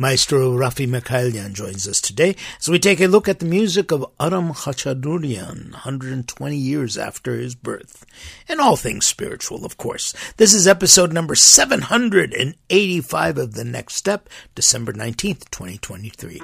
Maestro Raffi Mikaelian joins us today as we take a look at the music of Aram Khachaturian, 120 years after his birth, and all things spiritual, of course. This is episode number 785 of The Next Step, December 19th, 2023.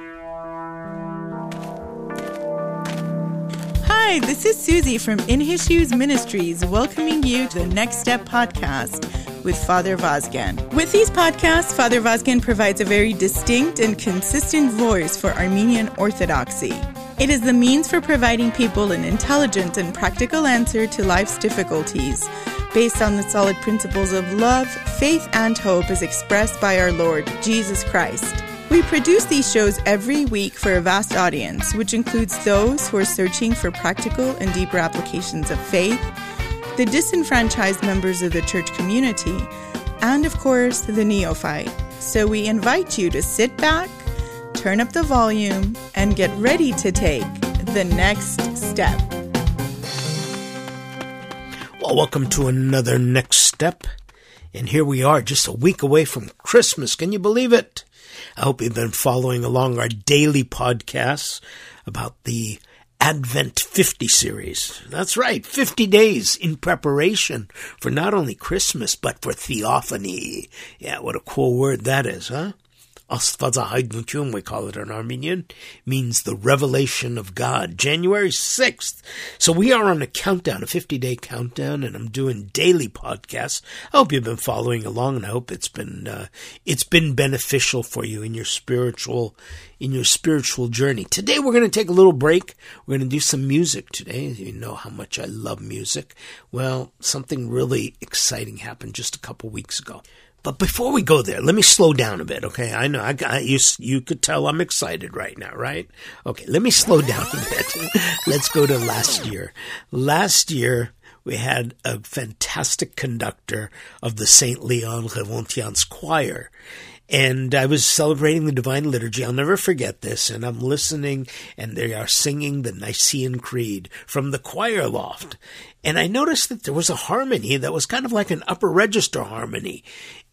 Hi, this is Susie from In His Shoes Ministries, welcoming you to the Next Step podcast with Father Vazgen. With these podcasts, Father Vazgen provides a very distinct and consistent voice for Armenian Orthodoxy. It is the means for providing people an intelligent and practical answer to life's difficulties based on the solid principles of love, faith, and hope as expressed by our Lord Jesus Christ. We produce these shows every week for a vast audience, which includes those who are searching for practical and deeper applications of faith, the disenfranchised members of the church community, and of course, the neophyte. So we invite you to sit back, turn up the volume, and get ready to take the next step. Well, welcome to another Next Step. And here we are, just a week away from Christmas. Can you believe it? I hope you've been following along our daily podcasts about the Advent 50 series. That's right, 50 days in preparation for not only Christmas, but for Theophany. Yeah, what a cool word that is, huh? Asfaza we call it in Armenian, means the revelation of God, January 6th. So we are on a countdown, a 50 day countdown, and I'm doing daily podcasts. I hope you've been following along and I hope it's been, uh, it's been beneficial for you in your spiritual, in your spiritual journey. Today we're going to take a little break. We're going to do some music today. You know how much I love music. Well, something really exciting happened just a couple weeks ago. But before we go there, let me slow down a bit, okay? I know I got you. You could tell I'm excited right now, right? Okay, let me slow down a bit. Let's go to last year. Last year we had a fantastic conductor of the Saint Leon Revontians choir. And I was celebrating the Divine Liturgy. I'll never forget this. And I'm listening, and they are singing the Nicene Creed from the choir loft. And I noticed that there was a harmony that was kind of like an upper register harmony.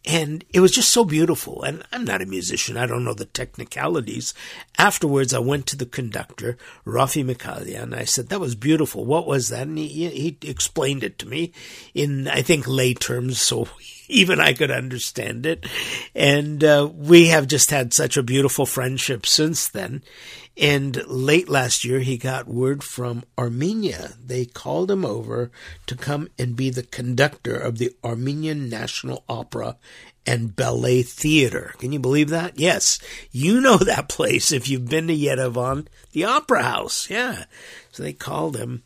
And it was just so beautiful. And I'm not a musician. I don't know the technicalities. Afterwards, I went to the conductor, Raffi Mikaelian, and I said, that was beautiful. What was that? And he, he explained it to me in, I think, lay terms. So even I could understand it. And uh, we have just had such a beautiful friendship since then. And late last year, he got word from Armenia. They called him over to come and be the conductor of the Armenian National Opera and Ballet Theater. Can you believe that? Yes. You know that place if you've been to Yerevan, the Opera House. Yeah. So they called him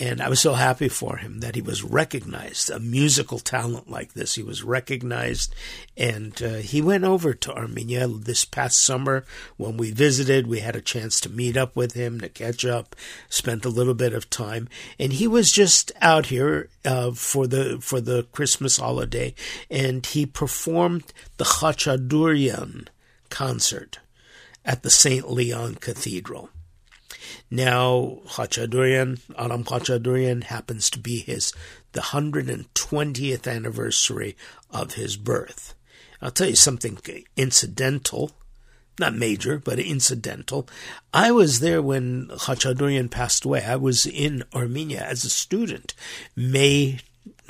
and I was so happy for him that he was recognized, a musical talent like this. He was recognized, and uh, he went over to Armenia this past summer when we visited. We had a chance to meet up with him, to catch up, spent a little bit of time, and he was just out here uh, for the for the Christmas holiday, and he performed the Khachaturian concert at the Saint Leon Cathedral. Now, Khachaturian, Aram Khachaturian happens to be his the 120th anniversary of his birth. I'll tell you something incidental, not major, but incidental. I was there when Khachaturian passed away. I was in Armenia as a student, May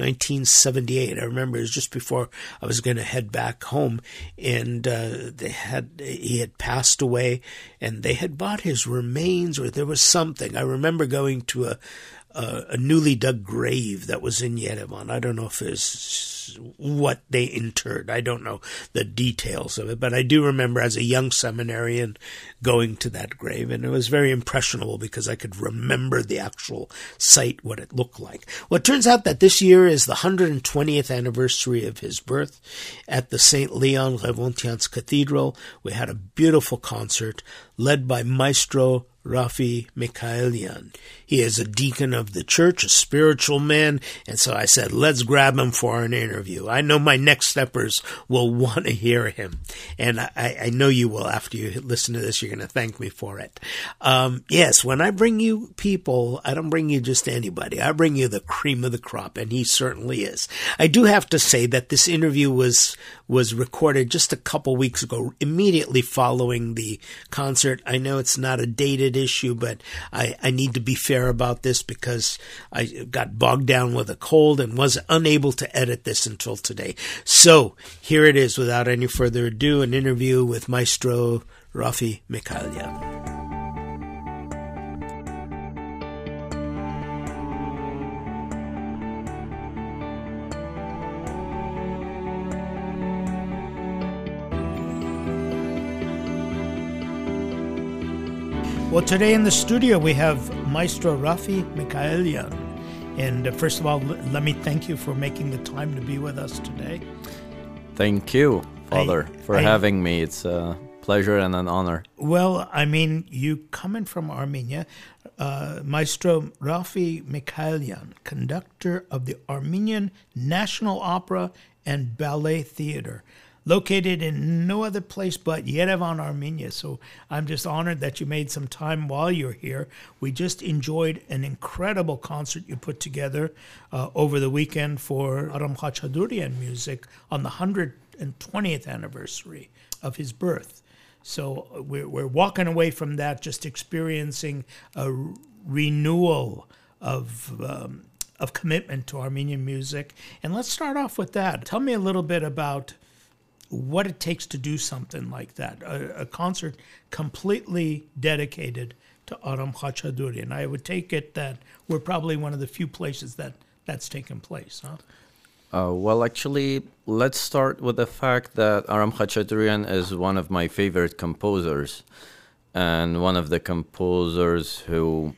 1978. I remember it was just before I was going to head back home, and uh, they had he had passed away, and they had bought his remains, or there was something. I remember going to a a, a newly dug grave that was in Yerevan. I don't know if it's what they interred. I don't know the details of it, but I do remember as a young seminarian going to that grave, and it was very impressionable because I could remember the actual site, what it looked like. Well, it turns out that this year is the 120th anniversary of his birth at the St. Leon Revontians Cathedral. We had a beautiful concert led by Maestro Raffi Mikaelian. He is a deacon of the church, a spiritual man, and so I said, let's grab him for an interview. I know my next steppers will want to hear him, and I, I know you will after you listen to this. You're going to thank me for it. Um, yes, when I bring you people, I don't bring you just anybody. I bring you the cream of the crop, and he certainly is. I do have to say that this interview was was recorded just a couple weeks ago, immediately following the concert. I know it's not a dated issue, but I, I need to be fair about this because I got bogged down with a cold and was unable to edit this until today. So here it is, without any further ado, an interview with Maestro Raffi Mikaelian. Well, today in the studio we have Maestro Raffi Mikaelian. And uh, first of all, l- let me thank you for making the time to be with us today. Thank you, Father, I- for I- having me. It's a pleasure and an honor. Well, I mean, you coming from Armenia, uh, Maestro Raffi Mikaelian, conductor of the Armenian National Opera and Ballet Theater, located in no other place but Yerevan, Armenia. So I'm just honored that you made some time while you're here. We just enjoyed an incredible concert you put together uh, over the weekend for Aram Khachadurian music on the 120th anniversary of his birth. So we're, we're walking away from that just experiencing a renewal of um, of commitment to Armenian music. And let's start off with that. Tell me a little bit about what it takes to do something like that. A, a concert completely dedicated to Aram Khachadurian. I would take it that we're probably one of the few places that that's taken place, huh? Uh, well, actually, let's start with the fact that Aram Khachaturian is one of my favorite composers and one of the composers who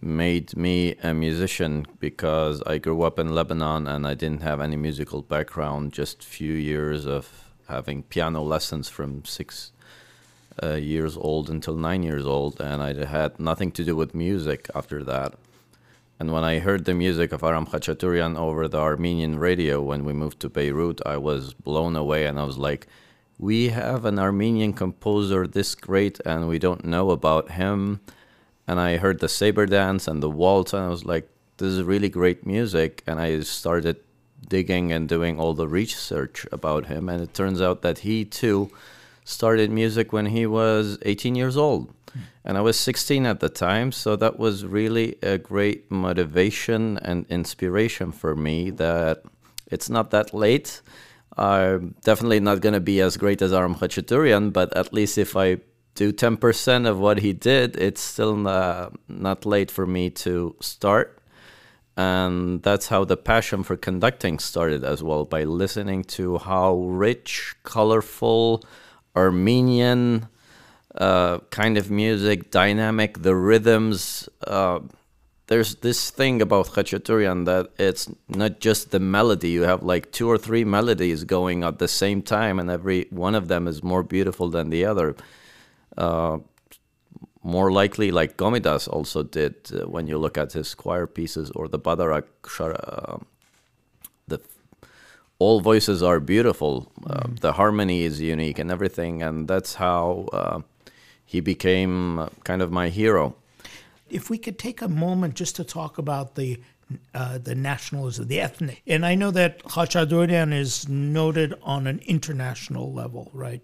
made me a musician because I grew up in Lebanon and I didn't have any musical background, just few years of having piano lessons from six uh, years old until nine years old, and I had nothing to do with music after that. And when I heard the music of Aram Khachaturian over the Armenian radio when we moved to Beirut, I was blown away and I was like, we have an Armenian composer this great and we don't know about him. And I heard the saber dance and the waltz and I was like, this is really great music. And I started digging and doing all the research about him. And it turns out that he too started music when he was 18 years old. Hmm. And I was 16 at the time, so that was really a great motivation and inspiration for me that it's not that late. I'm definitely not going to be as great as Aram Khachaturian, but at least if I do 10% of what he did, it's still not, not late for me to start. And that's how the passion for conducting started as well by listening to how rich, colorful, Armenian uh, kind of music, dynamic, the rhythms. Uh, there's this thing about Khachaturian that it's not just the melody. You have like two or three melodies going at the same time, and every one of them is more beautiful than the other. Uh, more likely, like Gomidas also did uh, when you look at his choir pieces or the Badarak uh, the all voices are beautiful. Uh, the harmony is unique and everything, and that's how uh, he became uh, kind of my hero. if we could take a moment just to talk about the uh, the nationalism, the ethnic, and I know that Khachadurian is noted on an international level, right?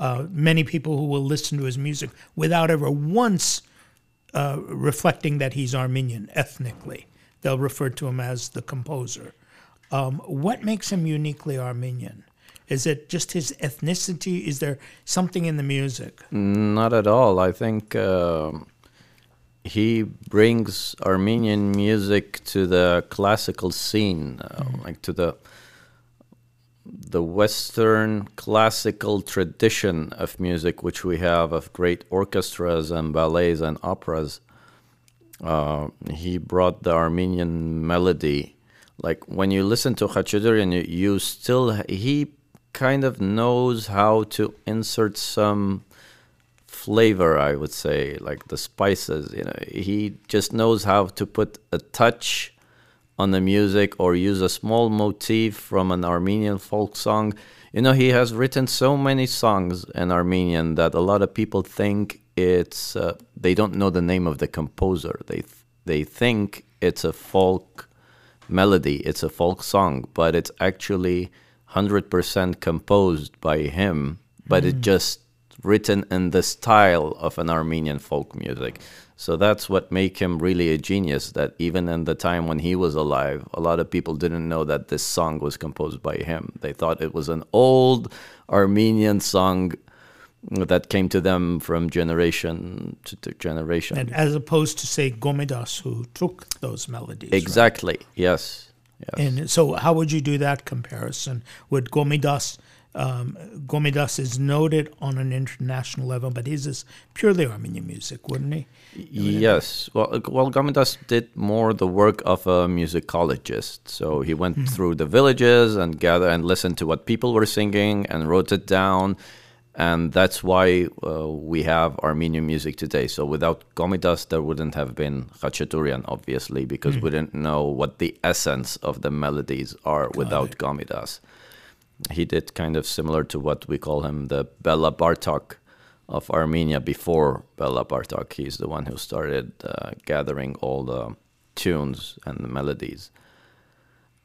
Uh, many people who will listen to his music without ever once uh, reflecting that he's Armenian ethnically, they'll refer to him as the composer. Um, what makes him uniquely Armenian? Is it just his ethnicity? Is there something in the music? Not at all. I think um he brings Armenian music to the classical scene, uh, like to the the Western classical tradition of music, which we have of great orchestras and ballets and operas. Uh, he brought the Armenian melody. Like when you listen to Khachaturian, you, you still he kind of knows how to insert some flavor, I would say, like the spices. You know, he just knows how to put a touch on the music or use a small motif from an Armenian folk song. You know, he has written so many songs in Armenian that a lot of people think it's uh, they don't know the name of the composer. They th- they think it's a folk melody, it's a folk song, but it's actually 100% composed by him, but mm. it just written in the style of an Armenian folk music. So that's what make him really a genius that even in the time when he was alive, a lot of people didn't know that this song was composed by him. They thought it was an old Armenian song that came to them from generation to, to generation. And as opposed to say Gomidas who took those melodies. Exactly. Right? Yes. yes. And so how would you do that comparison? Would Gomidas um, Gomidas is noted on an international level, but his is purely Armenian music, wouldn't he? Yes. Well, well, Gomidas did more the work of a musicologist. So he went mm-hmm. through the villages and gathered and listened to what people were singing and wrote it down and that's why uh, we have Armenian music today. So without Gomidas, there wouldn't have been Khachaturian, obviously, because mm. we didn't know what the essence of the melodies are Got without it. Gomidas. He did kind of similar to what we call him the Bela Bartok of Armenia before Bela Bartok. He's the one who started uh, gathering all the tunes and the melodies.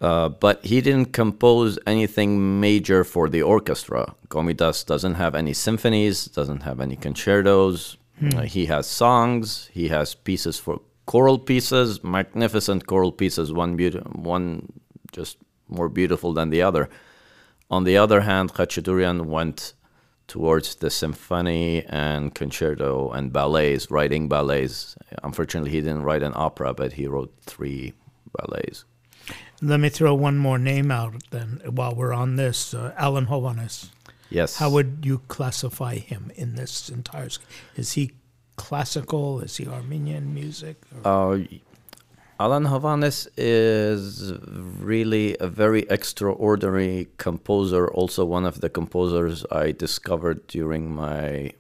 Uh, but he didn't compose anything major for the orchestra. Gomidas doesn't have any symphonies, doesn't have any concertos. Hmm. Uh, he has songs, he has pieces for choral pieces, magnificent choral pieces, one, be- one just more beautiful than the other. On the other hand, Khachaturian went towards the symphony and concerto and ballets, writing ballets. Unfortunately, he didn't write an opera, but he wrote three ballets. Let me throw one more name out then while we're on this uh, Alan Hovhaness. Yes. How would you classify him in this entire? Is he classical? Is he Armenian music? Uh, Alan Hovhaness is really a very extraordinary composer. Also, one of the composers I discovered during my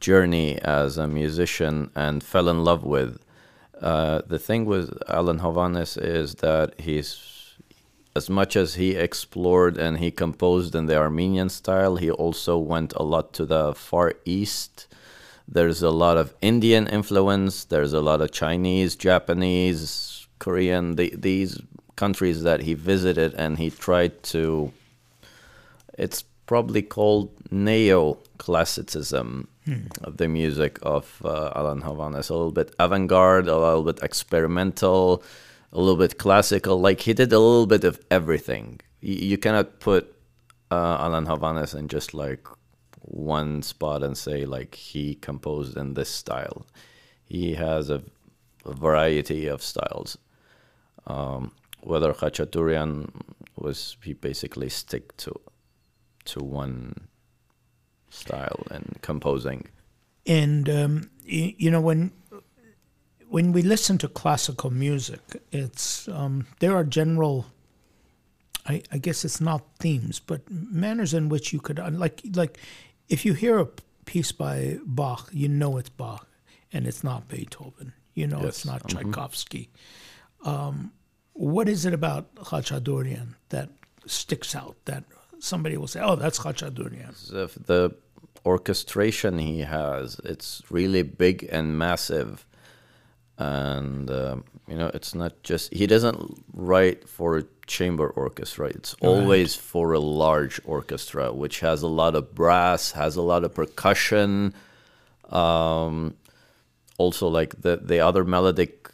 journey as a musician and fell in love with. Uh, the thing with Alan Hovhaness is that he's as much as he explored and he composed in the Armenian style, he also went a lot to the Far East. There's a lot of Indian influence. There's a lot of Chinese, Japanese, Korean. The, these countries that he visited, and he tried to. It's probably called neoclassicism hmm. of the music of uh, Alan Hovhaness. A little bit avant garde, a little bit experimental, a little bit classical. Like he did a little bit of everything. You, you cannot put uh, Alan Hovhaness in just like one spot and say like he composed in this style. He has a, a variety of styles. Um, whether Khachaturian was he basically stick to to one style and composing. And um, you, you, know when when we listen to classical music, it's um, there are general. I, I, guess it's not themes, but manners in which you could like like if you hear a piece by Bach, you know it's Bach, and it's not Beethoven. You know yes. it's not mm-hmm. Tchaikovsky. Um, what is it about Khachaturian that sticks out that somebody will say, "Oh, that's Khachaturian." The orchestration he has, it's really big and massive, and uh, you know, it's not just he doesn't write for chamber orchestra. It's right. always for a large orchestra, which has a lot of brass, has a lot of percussion. Um, also, like the the other melodic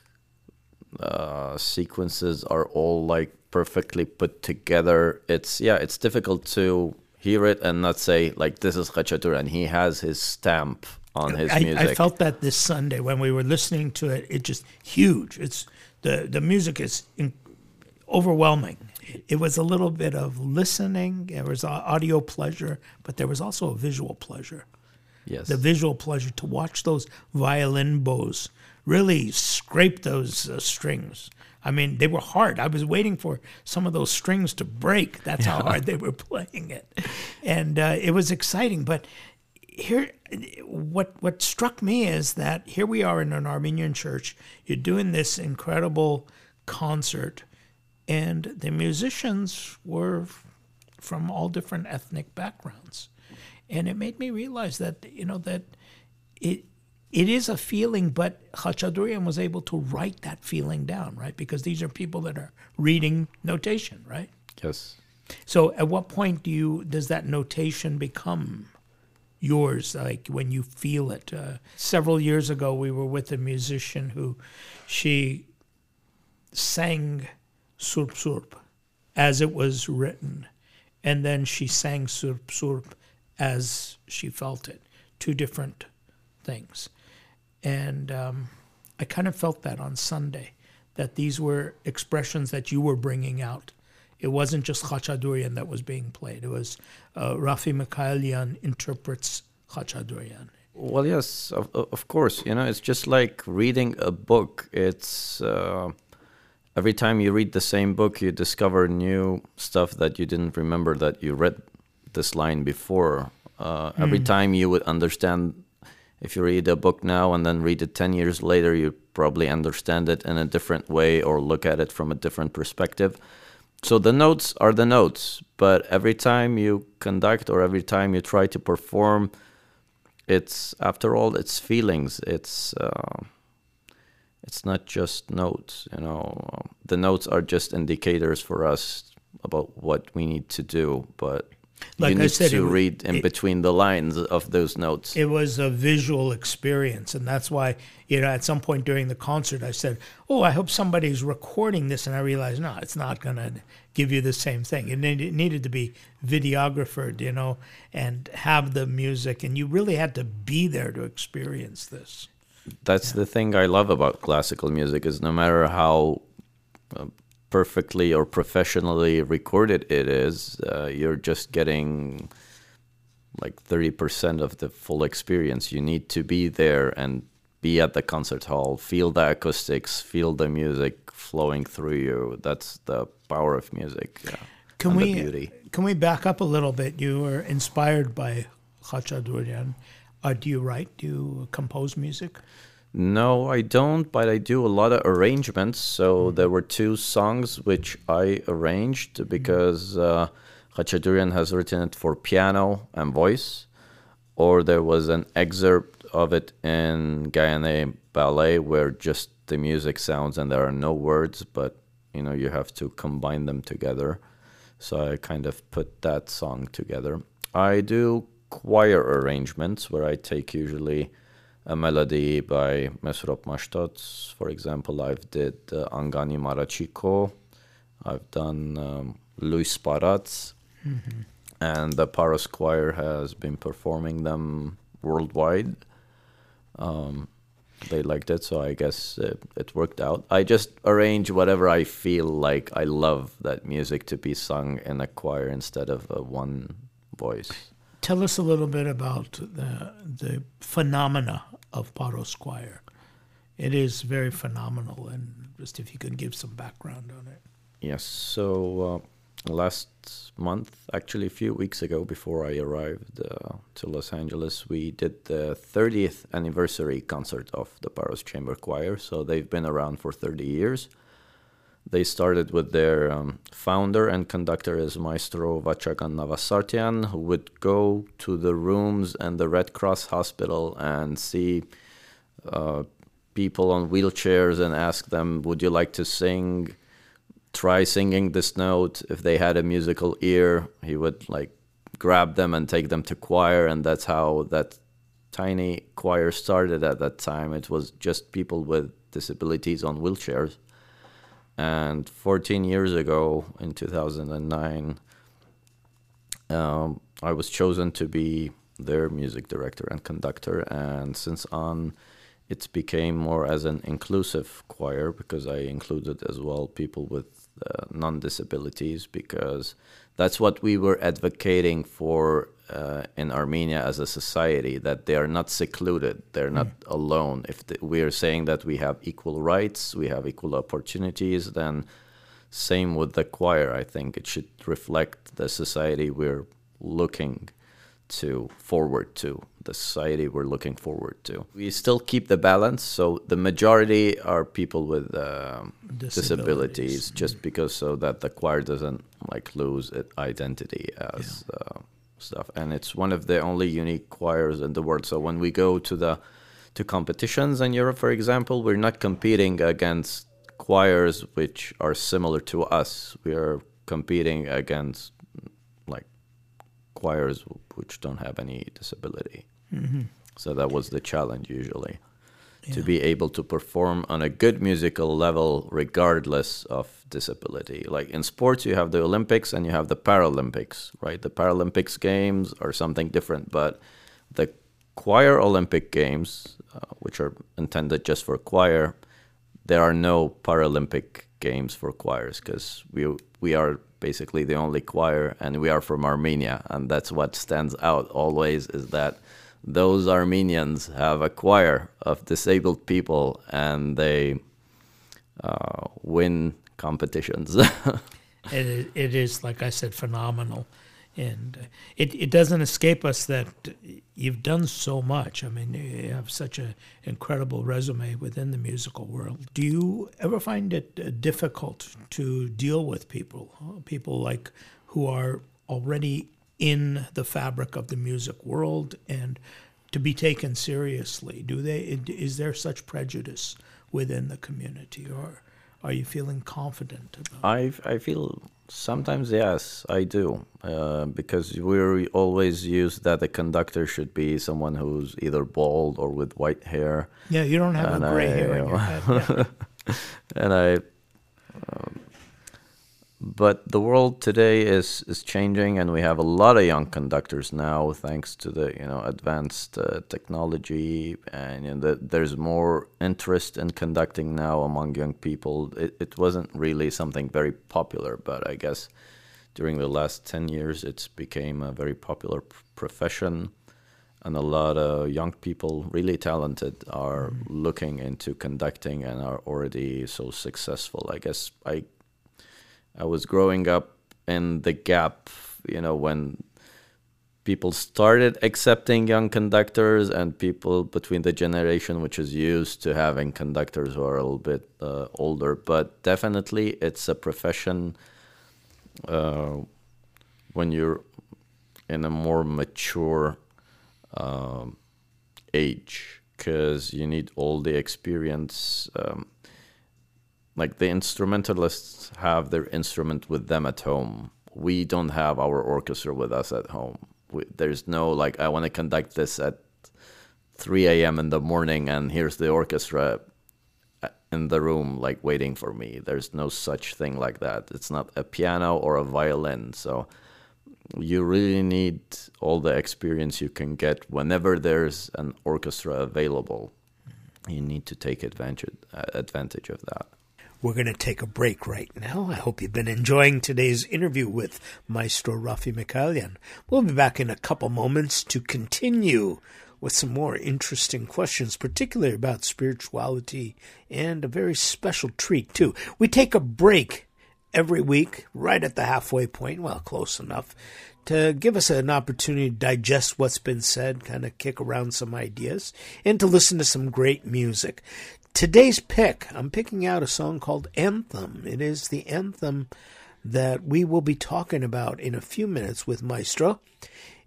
uh, sequences are all like perfectly put together. It's yeah, it's difficult to hear it and not say like this is Khachatur and he has his stamp on his I, music. I felt that this Sunday when we were listening to it. It just huge. It's the the music is in, overwhelming. It was a little bit of listening. There was audio pleasure, but there was also a visual pleasure. Yes, the visual pleasure to watch those violin bows really scrape those uh, strings I mean, they were hard. I was waiting for some of those strings to break. That's yeah. how hard they were playing it, and uh, it was exciting. But here, what what struck me is that here we are in an Armenian church. You're doing this incredible concert, and the musicians were from all different ethnic backgrounds, and it made me realize that you know that it it is a feeling, but Khachaturian was able to write that feeling down, right? Because these are people that are reading notation, right? Yes. So, at what point do you does that notation become yours? Like when you feel it? Uh, several years ago, we were with a musician who she sang Surp Surp as it was written, and then she sang Surp Surp as she felt it. Two different things, and um, I kind of felt that on Sunday that these were expressions that you were bringing out it wasn't just Khachaturian that was being played. It was uh, Raffi Mikaelian interprets Khachaturian. Well, yes, of, of course. You know, it's just like reading a book. It's uh, every time you read the same book, you discover new stuff that you didn't remember that you read this line before. Uh, mm. Every hmm. time you would understand, if you read a book now and then read it 10 years later, you probably understand it in a different way or look at it from a different perspective so the notes are the notes but every time you conduct or every time you try to perform it's after all it's feelings it's uh, it's not just notes you know the notes are just indicators for us about what we need to do but like you need I said, to it, read in it, between the lines of those notes. It was a visual experience, and that's why you know at some point during the concert I said, "Oh, I hope somebody's recording this," and I realized no, it's not going to give you the same thing. And it needed to be videographed, you know, and have the music, and you really had to be there to experience this. That's the thing I love about classical music is no matter how uh, perfectly or professionally recorded it is, uh, you're just getting like 30% of the full experience. You need to be there and be at the concert hall, feel the acoustics, feel the music flowing through you. That's the power of music. Yeah. Can we can we back up a little bit? You were inspired by Khachaturian. Uh, do you write? Do you compose music? No, I don't, but I do a lot of arrangements. So mm-hmm. there were two songs which I arranged mm-hmm. because uh, Khachaturian has written it for piano and voice, or there was an excerpt of it in Gayane Ballet where just the music sounds and there are no words, but you know you have to combine them together. So I kind of put that song together. I do choir arrangements where I take usually a melody by Mesrop Mashtots. For example, I've did uh, Angani Marachiko. I've done um, Luis Paratz. Mm-hmm. And the Paros Choir has been performing them worldwide. Um, they liked it, so I guess it, it, worked out. I just arrange whatever I feel like. I love that music to be sung in a choir instead of a one voice. Tell us a little bit about the the phenomena of Paros Choir. It is very phenomenal, and just if you can give some background on it. Yes. So uh, last month, actually a few weeks ago, before I arrived uh, to Los Angeles, we did the 30th anniversary concert of the Paros Chamber Choir. So they've been around for 30 years. They started with their um, founder and conductor is Maestro Vachagan Navasartian, who would go to the rooms and the Red Cross Hospital and see uh, people on wheelchairs and ask them, "Would you like to sing?" Try singing this note. If they had a musical ear, he would like grab them and take them to choir, and that's how that tiny choir started at that time. It was just people with disabilities on wheelchairs and 14 years ago, in 2009, um, I was chosen to be their music director and conductor. And since on, it became more as an inclusive choir because I included as well people with uh, non disabilities because that's what we were advocating for uh, in Armenia as a society that they are not secluded, they're not mm. alone. If the, we are saying that we have equal rights, we have equal opportunities, then same with the choir. I think it should reflect the society we're looking to forward to the society we're looking forward to. We still keep the balance, so the majority are people with uh, disabilities. disabilities, just because so that the choir doesn't like lose its identity as yeah. uh, stuff. And it's one of the only unique choirs in the world. So when we go to the to competitions in Europe, for example, we're not competing against choirs which are similar to us. We are competing against like choirs which don't have any disability. Mm-hmm. So that was the challenge usually. Yeah. To be able to perform on a good musical level regardless of disability. Like in sports, you have the Olympics and you have the Paralympics, right? The Paralympics games are something different, but the choir Olympic games, uh, which are intended just for choir, there are no Paralympic games for choirs because we we are basically the only choir and we are from Armenia and that's what stands out always is that those Armenians have a choir of disabled people and they uh, win competitions. it, is, it is, like I said, phenomenal. And uh, it, it doesn't escape us that you've done so much. I mean, you have such an incredible resume within the musical world. Do you ever find it uh, difficult to deal with people, people like who are already in the fabric of the music world and to be taken seriously? Do they? Is there such prejudice within the community, or are you feeling confident about? I I feel sometimes yes, I do, uh, because we always use that the conductor should be someone who's either bald or with white hair. Yeah, you don't have and a gray I, hair in your head. Yeah. and I. Um, but the world today is is changing and we have a lot of young conductors now thanks to the you know advanced uh, technology. And you know, the, there's more interest in conducting now among young people. It, it wasn't really something very popular but i guess during the last 10 years it's became a very popular p- profession. And a lot of young people really talented are mm. looking into conducting and are already so successful. I guess i I was growing up in the gap, you know, when people started accepting young conductors and people between the generation which is used to having conductors who are a little bit uh, older. But definitely, it's a profession uh, when you're in a more mature um, age because you need all the experience. Um, like the instrumentalists have their instrument with them at home. We don't have our orchestra with us at home. We, there's no like I want to conduct this at 3 a.m. in the morning and here's the orchestra uh, in the room like waiting for me. There's no such thing like that. It's not a piano or a violin. So you really need all the experience you can get whenever there's an orchestra available. You need to take advantage uh, advantage of that. We're going to take a break right now. I hope you've been enjoying today's interview with Maestro Raffi Mikaelian. We'll be back in a couple moments to continue with some more interesting questions, particularly about spirituality and a very special treat, too. We take a break every week, right at the halfway point, well, close enough, to give us an opportunity to digest what's been said, kind of kick around some ideas, and to listen to some great music. Today's pick, I'm picking out a song called Anthem. It is the anthem that we will be talking about in a few minutes with Maestro.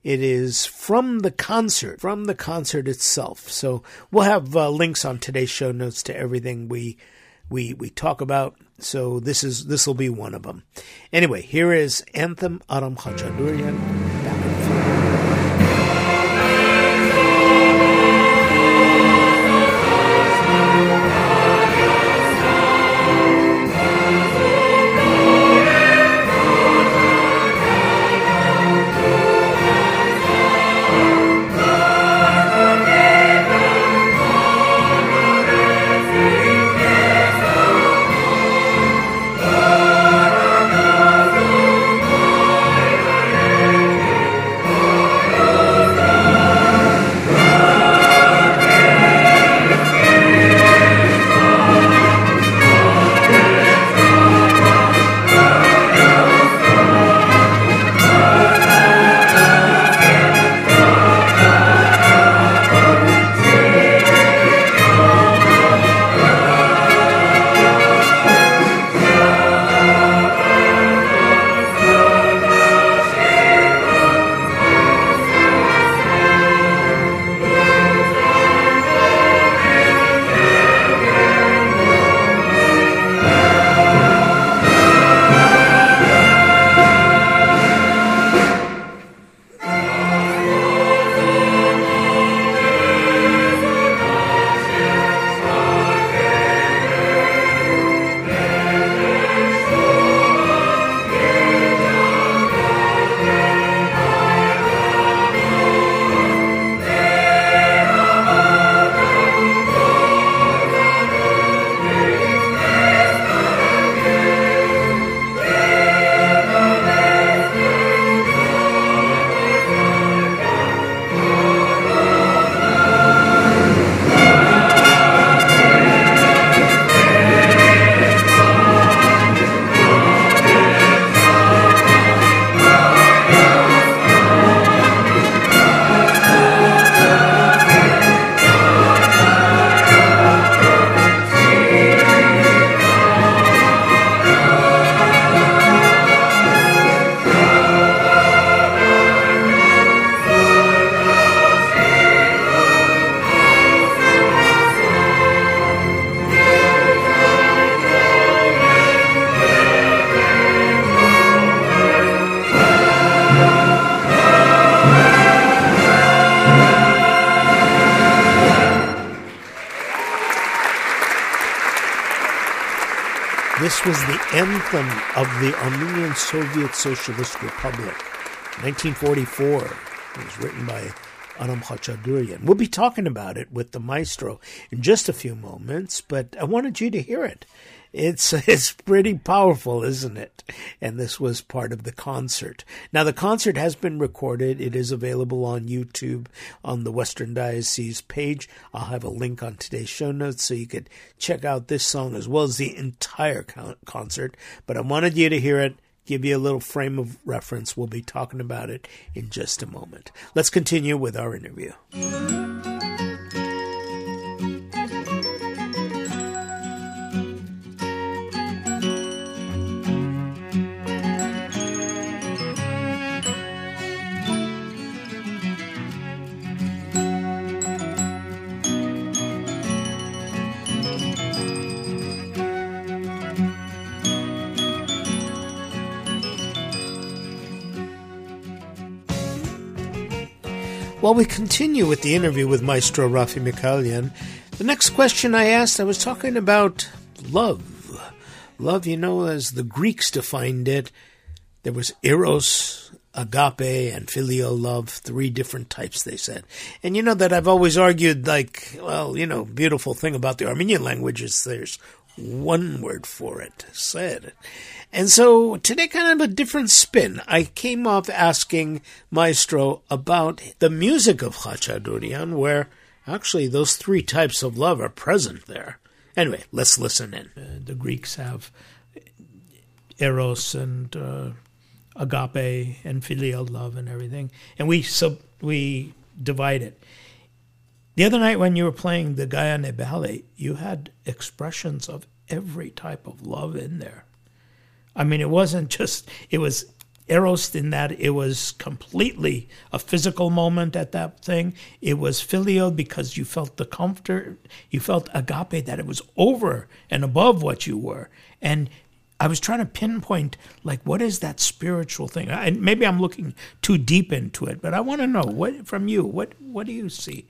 It is from the concert, from the concert itself. So we'll have uh, links on today's show notes to everything we we we talk about. So this is this will be one of them. Anyway, here is Anthem Aram Khachaturian. Of the Armenian Soviet Socialist Republic, 1944. It was written by Aram Khachaturian. We'll be talking about it with the maestro in just a few moments, but I wanted you to hear it. It's it's pretty powerful, isn't it? And this was part of the concert. Now the concert has been recorded. It is available on YouTube on the Western Diocese page. I'll have a link on today's show notes so you could check out this song as well as the entire concert. But I wanted you to hear it. Give you a little frame of reference. We'll be talking about it in just a moment. Let's continue with our interview. While we continue with the interview with Maestro Raffi Mikaelian, the next question I asked, I was talking about love. Love, you know, as the Greeks defined it, there was eros, agape, and filial love, three different types, they said. And you know that I've always argued, like, well, you know, beautiful thing about the Armenian language is there's one word for it, said. And so today, kind of a different spin. I came off asking Maestro about the music of Khachaturian, where actually those three types of love are present there. Anyway, let's listen in. Uh, the Greeks have eros and uh, agape and filial love and everything, and we sub we divide it. The other night when you were playing the Gayane ballet, you had expressions of every type of love in there. I mean, it wasn't just, it was eros in that it was completely a physical moment at that thing. It was filial because you felt the comfort, you felt agape that it was over and above what you were. And I was trying to pinpoint, like, what is that spiritual thing? I, maybe I'm looking too deep into it, but I want to know what from you. What what do you see?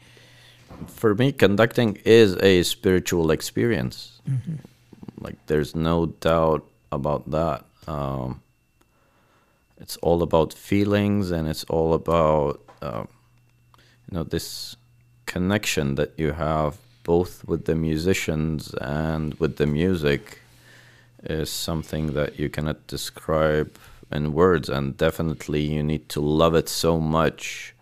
For me, conducting is a spiritual experience. Mm-hmm. Like, there's no doubt about that. Um, it's all about feelings, and it's all about uh, you know this connection that you have both with the musicians and with the music is something that you cannot describe in words, and definitely you need to love it so much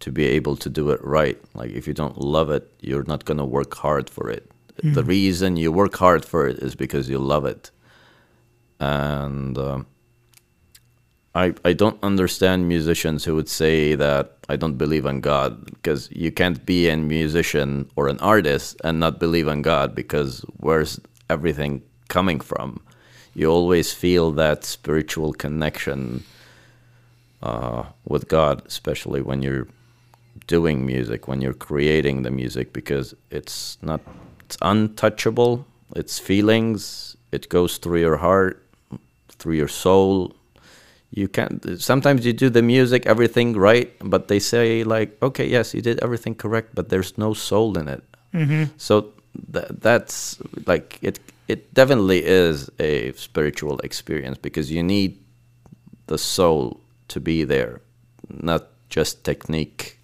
to be able to do it right. Like if you don't love it, you're not gonna work hard for it. Mm-hmm. The reason you work hard for it is because you love it and uh, I I don't understand musicians who would say that I don't believe in God because you can't be a musician or an artist and not believe in God because where's everything coming from? You always feel that spiritual connection uh, with God, especially when you're doing music, when you're creating the music, because it's not it's untouchable. It's feelings. It goes through your heart through your soul you can't. sometimes you do the music everything right but they say like okay yes you did everything correct but there's no soul in it mm-hmm. so th- that's like it it definitely is a spiritual experience because you need the soul to be there not just technique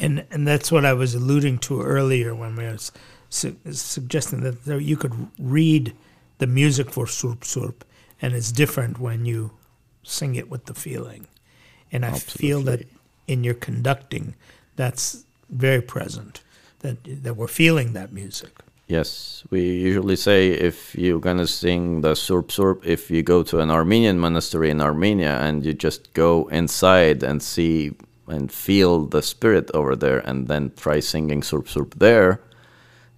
and and that's what I was alluding to earlier when we was su- suggesting that there, you could read the music for Surp Surp, and it's different when you sing it with the feeling. And I Absolutely. feel that in your conducting, that's very present. That that we're feeling that music. Yes, we usually say if you're gonna sing the Surp Surp, if you go to an Armenian monastery in Armenia and you just go inside and see and feel the spirit over there, and then try singing Surp Surp there,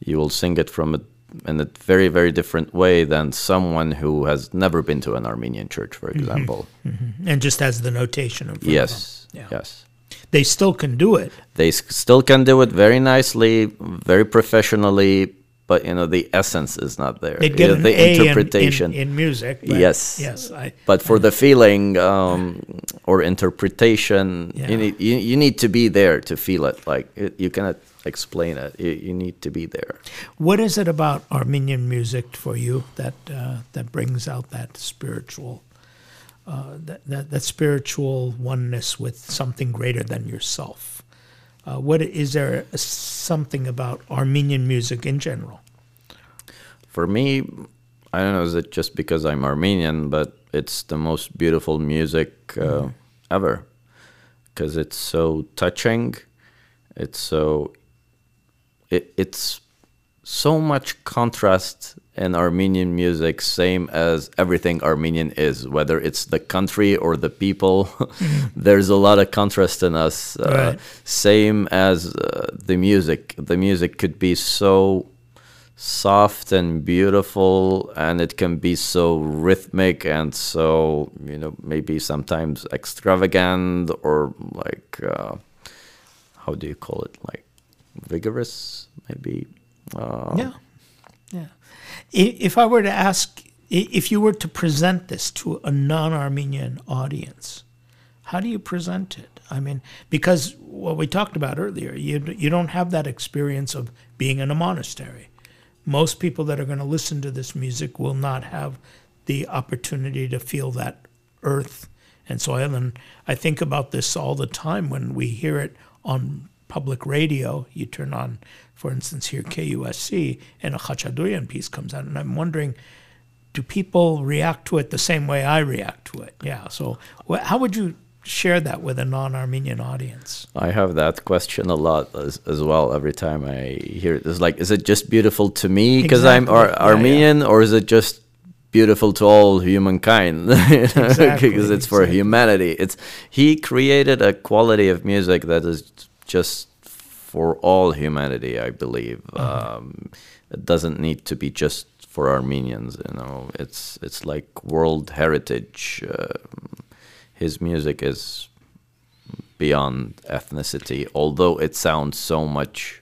you will sing it from a in a very very different way than someone who has never been to an Armenian church, for mm-hmm. example, mm-hmm. Mm-hmm. and just has the notation of yes, yeah. yes. They still can do it. They still can do it very nicely, very professionally, but you know the essence is not there. They'd get You know, the A interpretation. in, in, music. but Yes. yes. I, but for the feeling um, or interpretation, Yeah. you, need, you, you need to be there to feel it. Like it, you cannot explain it. You, you need to be there. what is it about Armenian music for you that uh, that brings out that spiritual uh, that, that that spiritual oneness with something greater than yourself? Uh, what is there a, something about Armenian music in general? For me, I don't know, is it just because I'm Armenian, but it's the most beautiful music uh, ever because it's so touching. It's so, it, it's so much contrast in Armenian music, same as everything Armenian is, whether it's the country or the people. There's a lot of contrast in us. Uh, Same as uh, the music. The music could be so soft and beautiful and it can be so rhythmic and so you know maybe sometimes extravagant or like uh, how do you call it like vigorous maybe uh, Yeah, yeah. If I were to ask, if you were to present this to a non-Armenian audience, how do you present it? I mean, because what we talked about earlier, you you don't have that experience of being in a monastery. Most people that are going to listen to this music will not have the opportunity to feel that earth and soil. And I think about this all the time when we hear it on public radio. You turn on, for instance, here KUSC, and a Khachadurian piece comes out, and I'm wondering, do people react to it the same way I react to it? Yeah. So, wh- how would you share that with a non-Armenian audience? I have that question a lot as, as well every time I hear it. It's like, is it just beautiful to me because I'm Exactly. Ar- Yeah, yeah. Armenian, or is it just beautiful to all humankind? Because Exactly, it's for exactly. humanity. It's he created a quality of music that is just for all humanity. I believe Uh-huh. um, it doesn't need to be just for Armenians. You know, it's it's like world heritage. Uh, his music is beyond ethnicity, although it sounds so much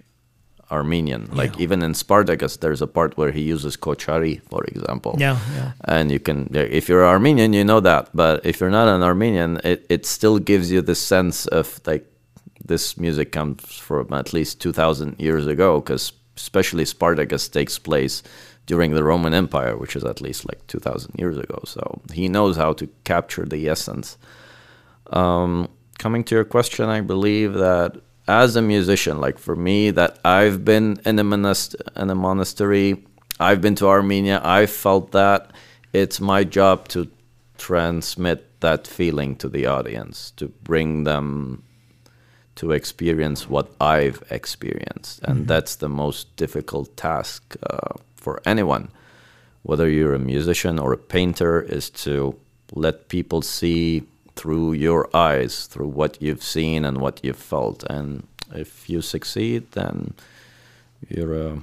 Armenian. Like even in Spartacus, there's a part where he uses kochari, for example. Yeah, yeah. And you can, if you're Armenian, you know that. But if you're not an Armenian, it, it still gives you the sense of like this music comes from at least 2,000 years ago, because especially Spartacus takes place during the Roman Empire, which is at least like 2,000 years ago. So he knows how to capture the essence. Um, coming to your question, I believe that as a musician, like for me, that I've been in a, monast- in a monastery, I've been to Armenia, I felt that it's my job to transmit that feeling to the audience, to bring them to experience what I've experienced. And that's the most difficult task uh, for anyone, whether you're a musician or a painter, is to let people see through your eyes, through what you've seen and what you've felt. And if you succeed, then you're a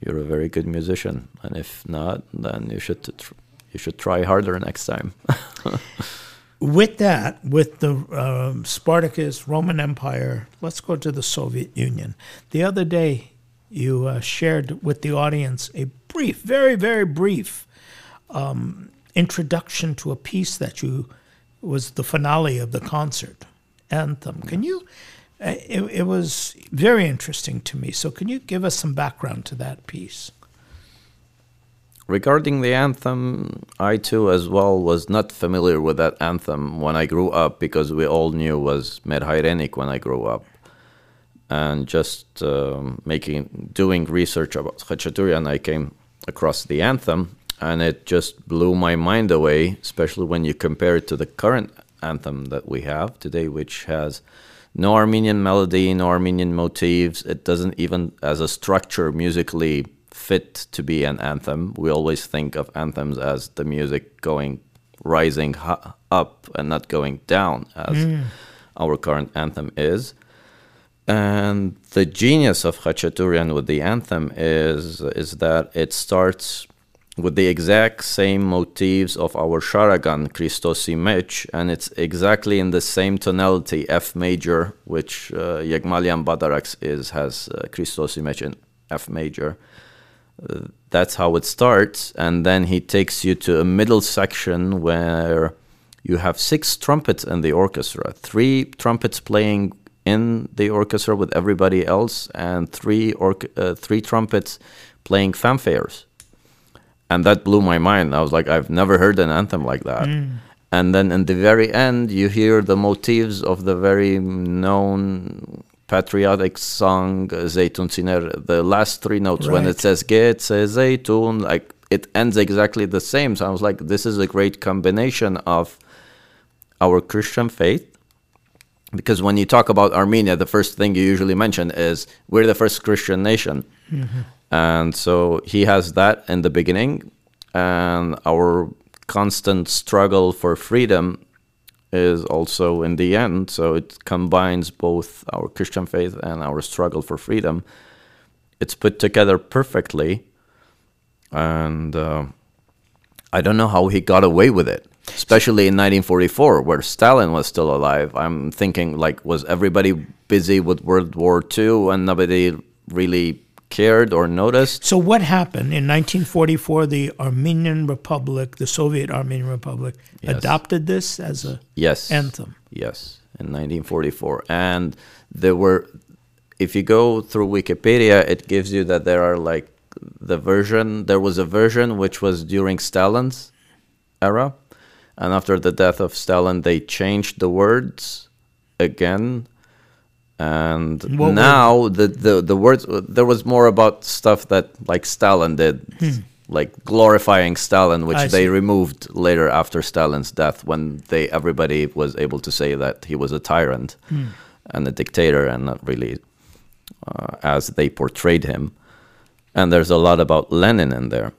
you're a very good musician. And if not, then you should tr- you should try harder next time. With that, with the um, Spartacus Roman Empire, let's go to the Soviet Union. The other day, you uh, shared with the audience a brief, very, very brief um, introduction to a piece that you was the finale of the concert anthem. Can you? uh, It, it was very interesting to me. So, can you give us some background to that piece? Regarding the anthem, I too as well was not familiar with that anthem when I grew up because we all knew was Mer Hayrenik when I grew up. And just um, making doing research about Khachaturian, I came across the anthem, and it just blew my mind away, especially when you compare it to the current anthem that we have today, which has no Armenian melody, no Armenian motifs. It doesn't even, as a structure, musically fit to be an anthem. We always think of anthems as the music going, rising up and not going down, as our current anthem is. And the genius of Khachaturian with the anthem is is that it starts with the exact same motifs of our Sharagan, Christosi Mech, and it's exactly in the same tonality, F major, which uh, Yegmalian Badarak is has uh, in F major. That's how it starts, and then he takes you to a middle section where you have six trumpets in the orchestra, three trumpets playing in the orchestra with everybody else, and three orc- uh, three trumpets playing fanfares. And that blew my mind. I was like, I've never heard an anthem like that. And then in the very end, you hear the motifs of the very known patriotic song Zaytun Siner. The last three notes when it says Get Zaytun, like it ends exactly the same. So I was like, this is a great combination of our Christian faith. Because when you talk about Armenia, the first thing you usually mention is we're the first Christian nation. Mm-hmm. And so he has that in the beginning, and our constant struggle for freedom is also in the end. So it combines both our Christian faith and our struggle for freedom. It's put together perfectly, and uh, I don't know how he got away with it. Especially in 1944, where Stalin was still alive, I'm thinking like, was everybody busy with World War II and nobody really cared or noticed? So what happened in 1944? The Armenian Republic, the Soviet Armenian Republic, Yes. adopted this as a Yes. anthem. Yes, in 1944. And there were, if you go through Wikipedia, it gives you that there are like the version, there was a version which was during Stalin's era. And after the death of Stalin, they changed the words again. And What now the, the, the words, there was more about stuff that like Stalin did, like glorifying Stalin, which Hmm. I they see. removed later after Stalin's death when they everybody was able to say that he was a tyrant Hmm. and a dictator and not really uh, as they portrayed him. And there's a lot about Lenin in there.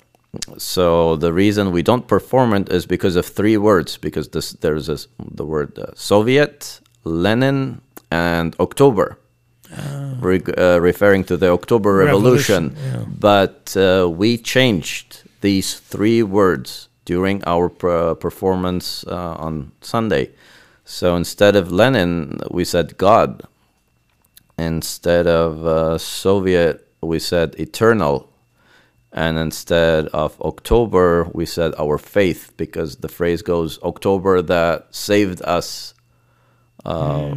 So the reason we don't perform it is because of three words. Because this, there's this, the word uh, Soviet, Lenin, and October, reg- uh, referring to the October Revolution. Revolution, yeah. But uh, we changed these three words during our per- performance uh, on Sunday. So instead of Lenin, we said God. Instead of uh, Soviet, we said eternal. And instead of October, we said our faith because the phrase goes October that saved us uh,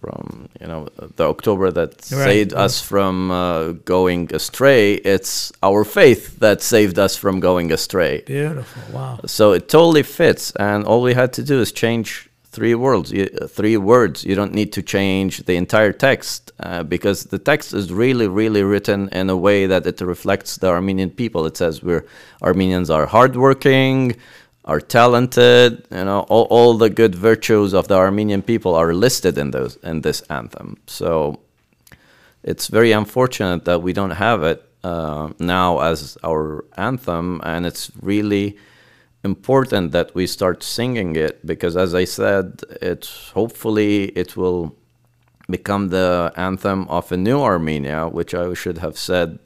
from, you know, the October that Right, saved us from uh, going astray. It's our faith that saved us from going astray. Beautiful. Wow. So it totally fits, and all we had to do is change three words. Three words. You don't need to change the entire text uh, because the text is really, really written in a way that it reflects the Armenian people. It says we're Armenians are hardworking, are talented. You know, all, all the good virtues of the Armenian people are listed in those in this anthem. So it's very unfortunate that we don't have it uh, now as our anthem, and it's really important that we start singing it because, as I said, it hopefully it will become the anthem of a new Armenia, which I should have said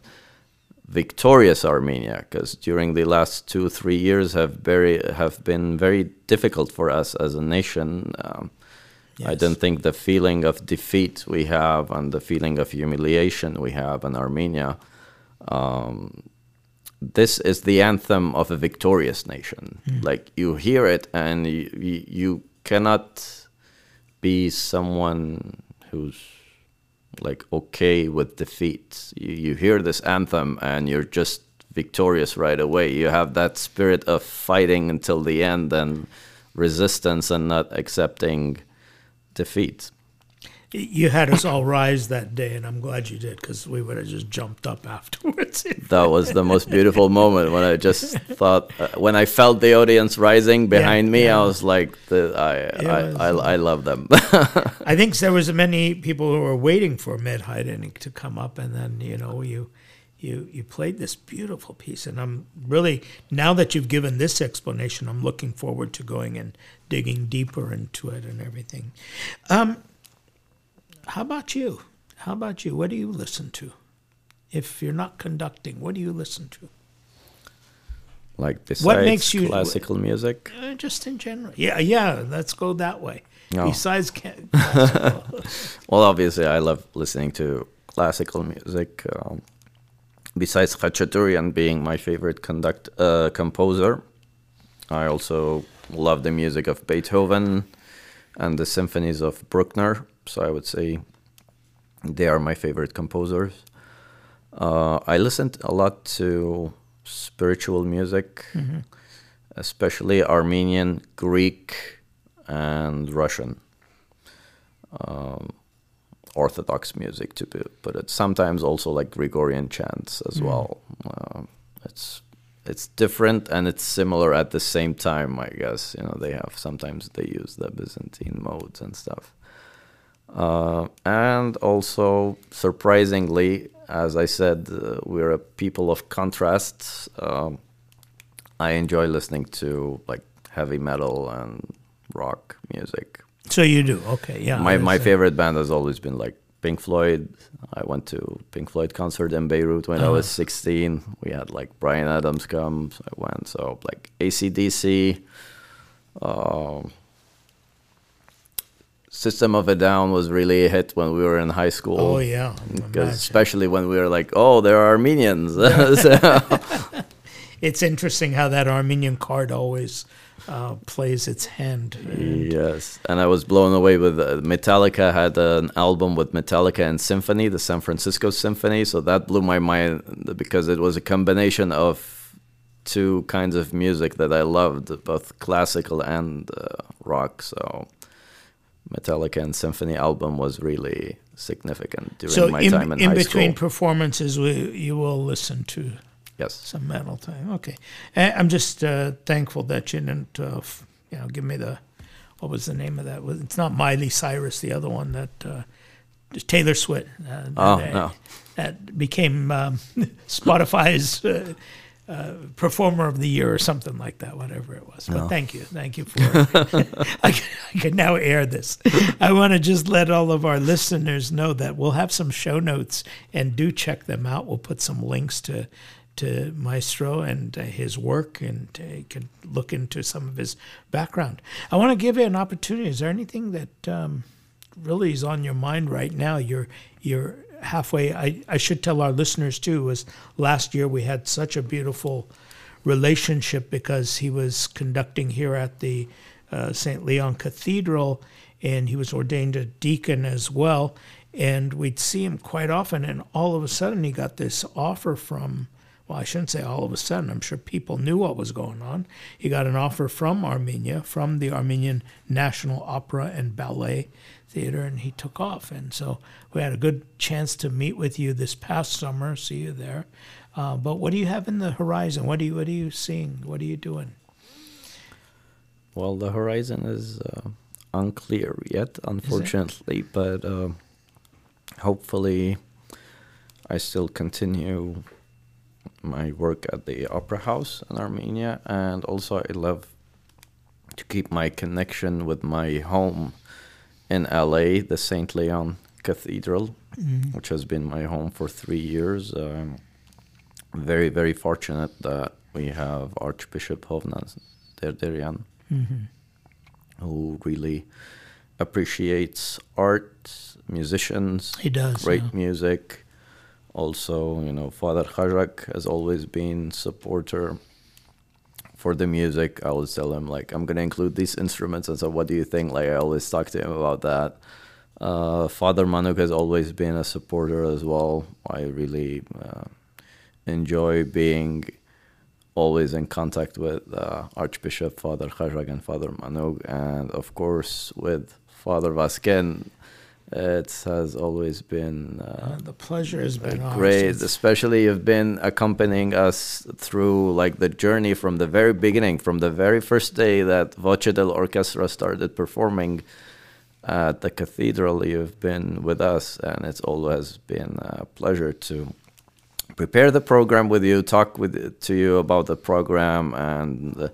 victorious Armenia, because during the last two three years have very have been very difficult for us as a nation. Um, I don't think the feeling of defeat we have and the feeling of humiliation we have in Armenia. Um, this is the anthem of a victorious nation. Like you hear it, and you, you cannot be someone who's like okay with defeat. You, you hear this anthem, and you're just victorious right away. You have that spirit of fighting until the end and resistance, and not accepting defeat. You had us all rise that day, and I'm glad you did because we would have just jumped up afterwards. That was the most beautiful moment when I just thought uh, when I felt the audience rising behind me. yeah. I was like, the, I, I, was- I, I love them. I think there was many people who were waiting for Mer Hayrenik to come up, and then you know you you you played this beautiful piece, and I'm really now that you've given this explanation, I'm looking forward to going and digging deeper into it and everything. Um, how about you? How about you? What do you listen to? If you're not conducting, what do you listen to? like besides makes you- classical music, Uh, just in general. Yeah, yeah. Let's go that way. No. Besides, ca- well, obviously I love listening to classical music. Um, besides Khachaturian being my favorite conduct uh, composer, I also love the music of Beethoven and the symphonies of Bruckner. So I would say they are my favorite composers. Uh, I listened a lot to spiritual music, mm-hmm. especially Armenian, Greek, and Russian. Um, Orthodox music, to put it. Sometimes also like Gregorian chants as mm. well. Uh, it's it's different and it's similar at the same time. I guess you know they have sometimes they use the Byzantine modes and stuff. Uh, and also, surprisingly, as I said, uh, we're a people of contrasts. Um, I enjoy listening to like heavy metal and rock music. So you do, okay, yeah. My my favorite band has always been like Pink Floyd. I went to Pink Floyd concert in Beirut when uh-huh. I was 16. We had like Bryan Adams come. So I went. So like ACDC. Um, System of a Down was really a hit when we were in high school. Oh yeah, especially when we were like, oh, there are Armenians. it's interesting how that Armenian card always uh, plays its hand. And yes, and I was blown away with uh, Metallica had an album with Metallica and Symphony, the San Francisco Symphony. So that blew my mind because it was a combination of two kinds of music that I loved, both classical and uh, rock. So Metallica and Symphony album was really significant during so my in, time in, in high between school. performances, we, you will listen to yes some metal time. Okay, I'm just uh, thankful that you didn't, uh, you know, give me the what was the name of that? It's not Miley Cyrus, the other one that uh, Taylor Swift. Uh, oh that, no, that became um, Spotify's uh, performer of the year or something like that, whatever it was. But no. thank you, thank you for. I, can, I can now air this. I want to just let all of our listeners know that we'll have some show notes and do check them out. We'll put some links to to Maestro and uh, his work, and uh, can look into some of his background. I want to give you an opportunity. Is there anything that um, really is on your mind right now? You're you're halfway. I, I should tell our listeners too, was last year we had such a beautiful relationship because he was conducting here at the uh, St. Leon Cathedral and he was ordained a deacon as well. And we'd see him quite often, and all of a sudden he got this offer from well, I shouldn't say all of a sudden, I'm sure people knew what was going on. He got an offer from Armenia, from the Armenian National Opera and Ballet Theater, and he took off. And so we had a good chance to meet with you this past summer, see you there. Uh, but what do you have in the horizon? What are you, what are you seeing? What are you doing? Well, the horizon is uh, unclear yet, unfortunately, but uh, hopefully I still continue my work at the Opera House in Armenia, and also I love to keep my connection with my home in LA, the St. Leon Cathedral, mm-hmm. which has been my home for three years. Um, very, very fortunate that we have Archbishop Hovnans Derderian, mm-hmm. who really appreciates art, musicians, he does great yeah. music also, you know, Father Khazak has always been supporter for the music. I always tell him like I'm gonna include these instruments, and so what do you think? Like I always talk to him about that. Uh, Father Manuk has always been a supporter as well. I really uh, enjoy being always in contact with uh, Archbishop Father Khazak and Father Manuk, and of course with Father Vazken. It has always been uh, the pleasure has been great, ours. especially you've been accompanying us through like the journey from the very beginning, from the very first day that Voce del Orchestra started performing at the cathedral. You've been with us, and it's always been a pleasure to prepare the program with you, talk with to you about the program, and. Uh,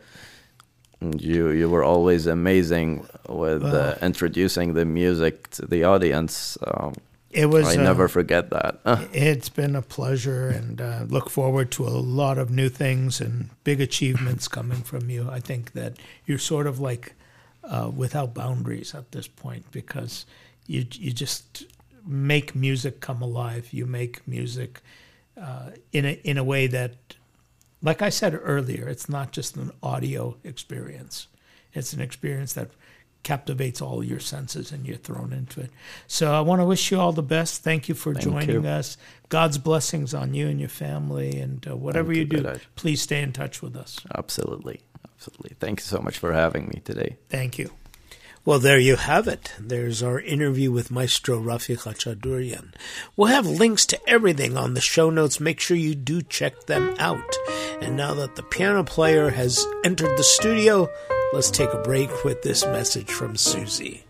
you you were always amazing with uh, introducing the music to the audience. Um, it was. I uh, never forget that. it's been a pleasure, and uh, look forward to a lot of new things and big achievements coming from you. I think that you're sort of like uh, without boundaries at this point because you you just make music come alive. You make music uh, in a in a way that, like I said earlier, it's not just an audio experience. It's an experience that captivates all your senses and you're thrown into it. So I want to wish you all the best. Thank you for Thank joining you. us. God's blessings on you and your family, and uh, whatever you you, do, please stay in touch with us. Absolutely. Absolutely. Thank you so much for having me today. Thank you. Well, there you have it. There's our interview with Maestro Raffi Khachadurian. We'll have links to everything on the show notes. Make sure you do check them out. And now that the piano player has entered the studio, let's take a break with this message from Suzie.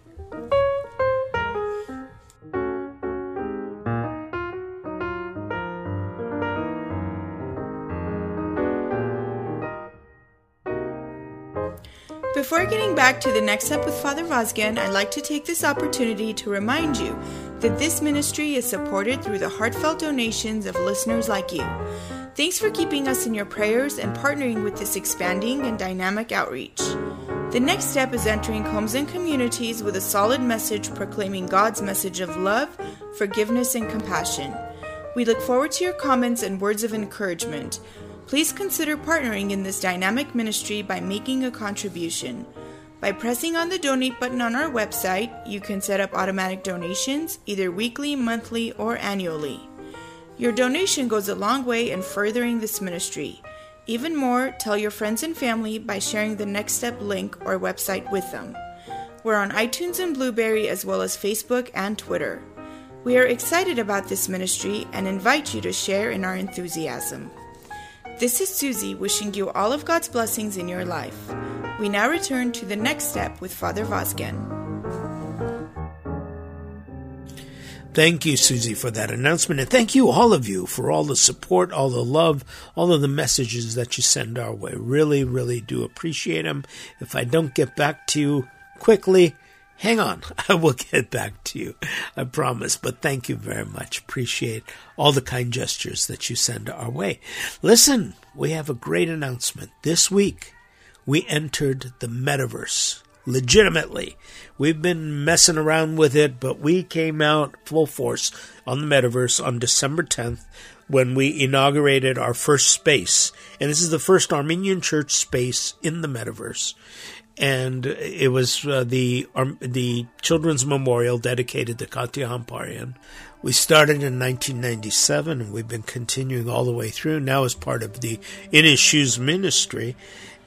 Getting back to the next step with Father Vazken, I'd like to take this opportunity to remind you that this ministry is supported through the heartfelt donations of listeners like you. Thanks for keeping us in your prayers and partnering with this expanding and dynamic outreach. The next step is entering homes and communities with a solid message proclaiming God's message of love, forgiveness, and compassion. We look forward to your comments and words of encouragement. Please consider partnering in this dynamic ministry by making a contribution. By pressing on the donate button on our website, you can set up automatic donations either weekly, monthly, or annually. Your donation goes a long way in furthering this ministry. Even more, tell your friends and family by sharing the Next Step link or website with them. We're on iTunes and Blubrry as well as Facebook and Twitter. We are excited about this ministry and invite you to share in our enthusiasm. This is Suzie wishing you all of God's blessings in your life. We now return to the next step with Father Vazken. Thank you, Suzie, for that announcement. And thank you, all of you, for all the support, all the love, all of the messages that you send our way. Really, really do appreciate them. If I don't get back to you quickly, hang on. I will get back to you. I promise. But thank you very much. Appreciate all the kind gestures that you send our way. Listen, we have a great announcement. This week, we entered the metaverse legitimately. We've been messing around with it, but we came out full force on the metaverse on December 10th when we inaugurated our first space. And this is the first Armenian church space in the metaverse. And it was uh, the um, the children's memorial dedicated to Katya Hamparian. We started in 1997 and we've been continuing all the way through now as part of the In His Shoes ministry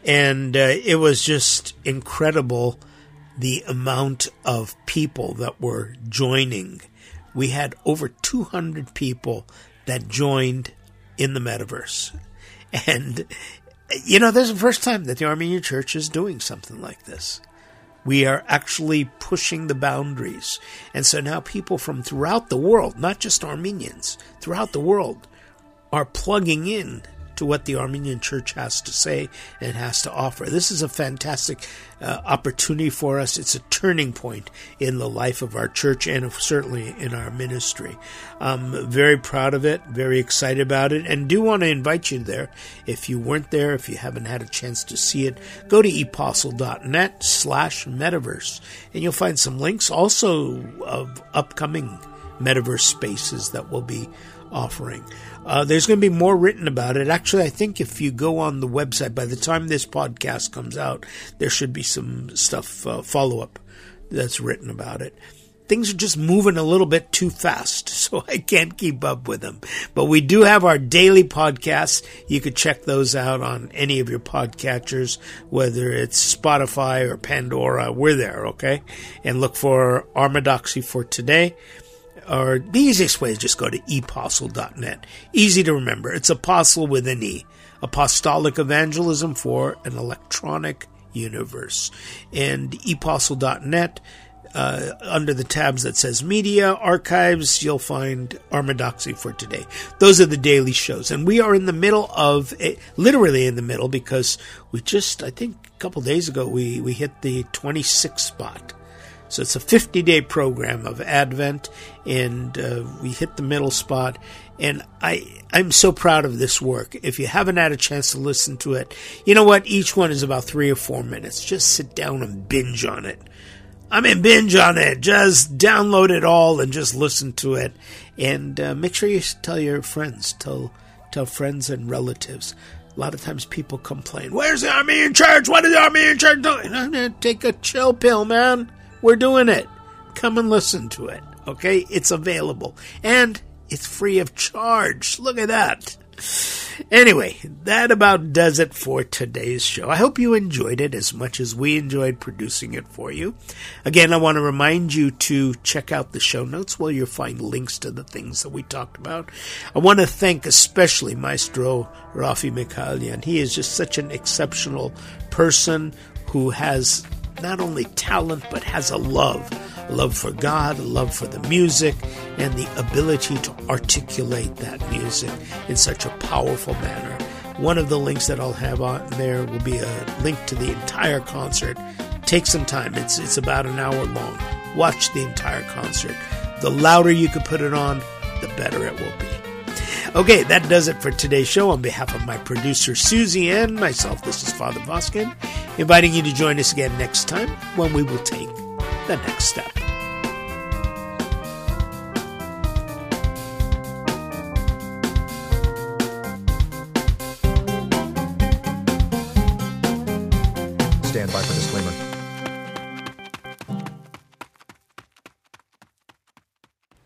and uh, it was just incredible the amount of people that were joining. We had over 200 people that joined in the metaverse. And, you know, this is the first time that the Armenian Church is doing something like this. We are actually pushing the boundaries. And so now people from throughout the world, not just Armenians, throughout the world, are plugging in to what the Armenian Church has to say and has to offer. This is a fantastic uh, opportunity for us. It's a turning point in the life of our church and certainly in our ministry. I'm very proud of it, very excited about it, and do want to invite you there. If you weren't there, if you haven't had a chance to see it, go to epostle.net slash metaverse, and you'll find some links also of upcoming metaverse spaces that we'll be offering. Uh, there's going to be more written about it. Actually, I think if you go on the website, by the time this podcast comes out, there should be some stuff, uh, follow up that's written about it. Things are just moving a little bit too fast, so I can't keep up with them. But we do have our daily podcasts. You could check those out on any of your podcatchers, whether it's Spotify or Pandora. We're there, okay? And look for Armodoxy for today or the easiest way is just go to epostle.net. Easy to remember. It's apostle with an E. Apostolic evangelism for an electronic universe. And epostle.net, uh, under the tabs that says media, archives, you'll find Armodoxy for today. Those are the daily shows. And we are in the middle of, a, literally in the middle, because we just, I think a couple days ago, we, we hit the 26th spot. So it's a 50 day program of Advent, and uh, we hit the middle spot. And I, I'm so proud of this work. If you haven't had a chance to listen to it, you know what? Each one is about three or four minutes. Just sit down and binge on it. I mean, binge on it. Just download it all and just listen to it. And uh, make sure you tell your friends, tell tell friends and relatives. A lot of times people complain, "Where's the army Armenian church? What is the Armenian church doing?" Take a chill pill, man. We're doing it. Come and listen to it. Okay, it's available and it's free of charge. Look at that. Anyway, that about does it for today's show. I hope you enjoyed it as much as we enjoyed producing it for you. Again, I want to remind you to check out the show notes where you'll find links to the things that we talked about. I want to thank especially Maestro Raffi Mikaelian. He is just such an exceptional person who has not only talent but has a love love for God, love for the music, and the ability to articulate that music in such a powerful manner. One of the links that I'll have on there will be a link to the entire concert. Take some time, it's, it's about an hour long. Watch the entire concert. The louder you can put it on, the better it will be. Okay, that does it for today's show. On behalf of my producer Suzie and myself, this is Father Vazken, inviting you to join us again next time when we will take the next step. Stand by for disclaimer.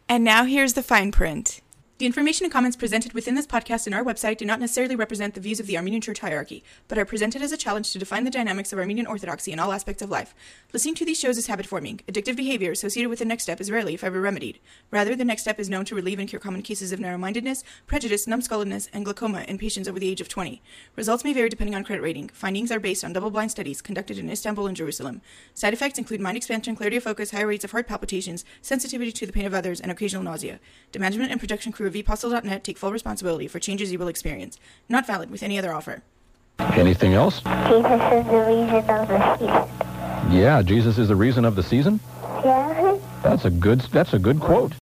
And now here's the fine print. The information and comments presented within this podcast and our website do not necessarily represent the views of the Armenian Church hierarchy, but are presented as a challenge to define the dynamics of Armenian Orthodoxy in all aspects of life. Listening to these shows is habit forming. Addictive behavior associated with the next step is rarely, if ever, remedied. Rather, the next step is known to relieve and cure common cases of narrow mindedness, prejudice, numbskulledness, and glaucoma in patients over the age of 20. Results may vary depending on credit rating. Findings are based on double blind studies conducted in Istanbul and Jerusalem. Side effects include mind expansion, clarity of focus, higher rates of heart palpitations, sensitivity to the pain of others, and occasional nausea. The management and production crew of epostle.net take full responsibility for changes you will experience. Not valid with any other offer. Anything else? Jesus is the reason of the season. Yeah, Jesus is the reason of the season. Yeah. That's a good that's a good quote.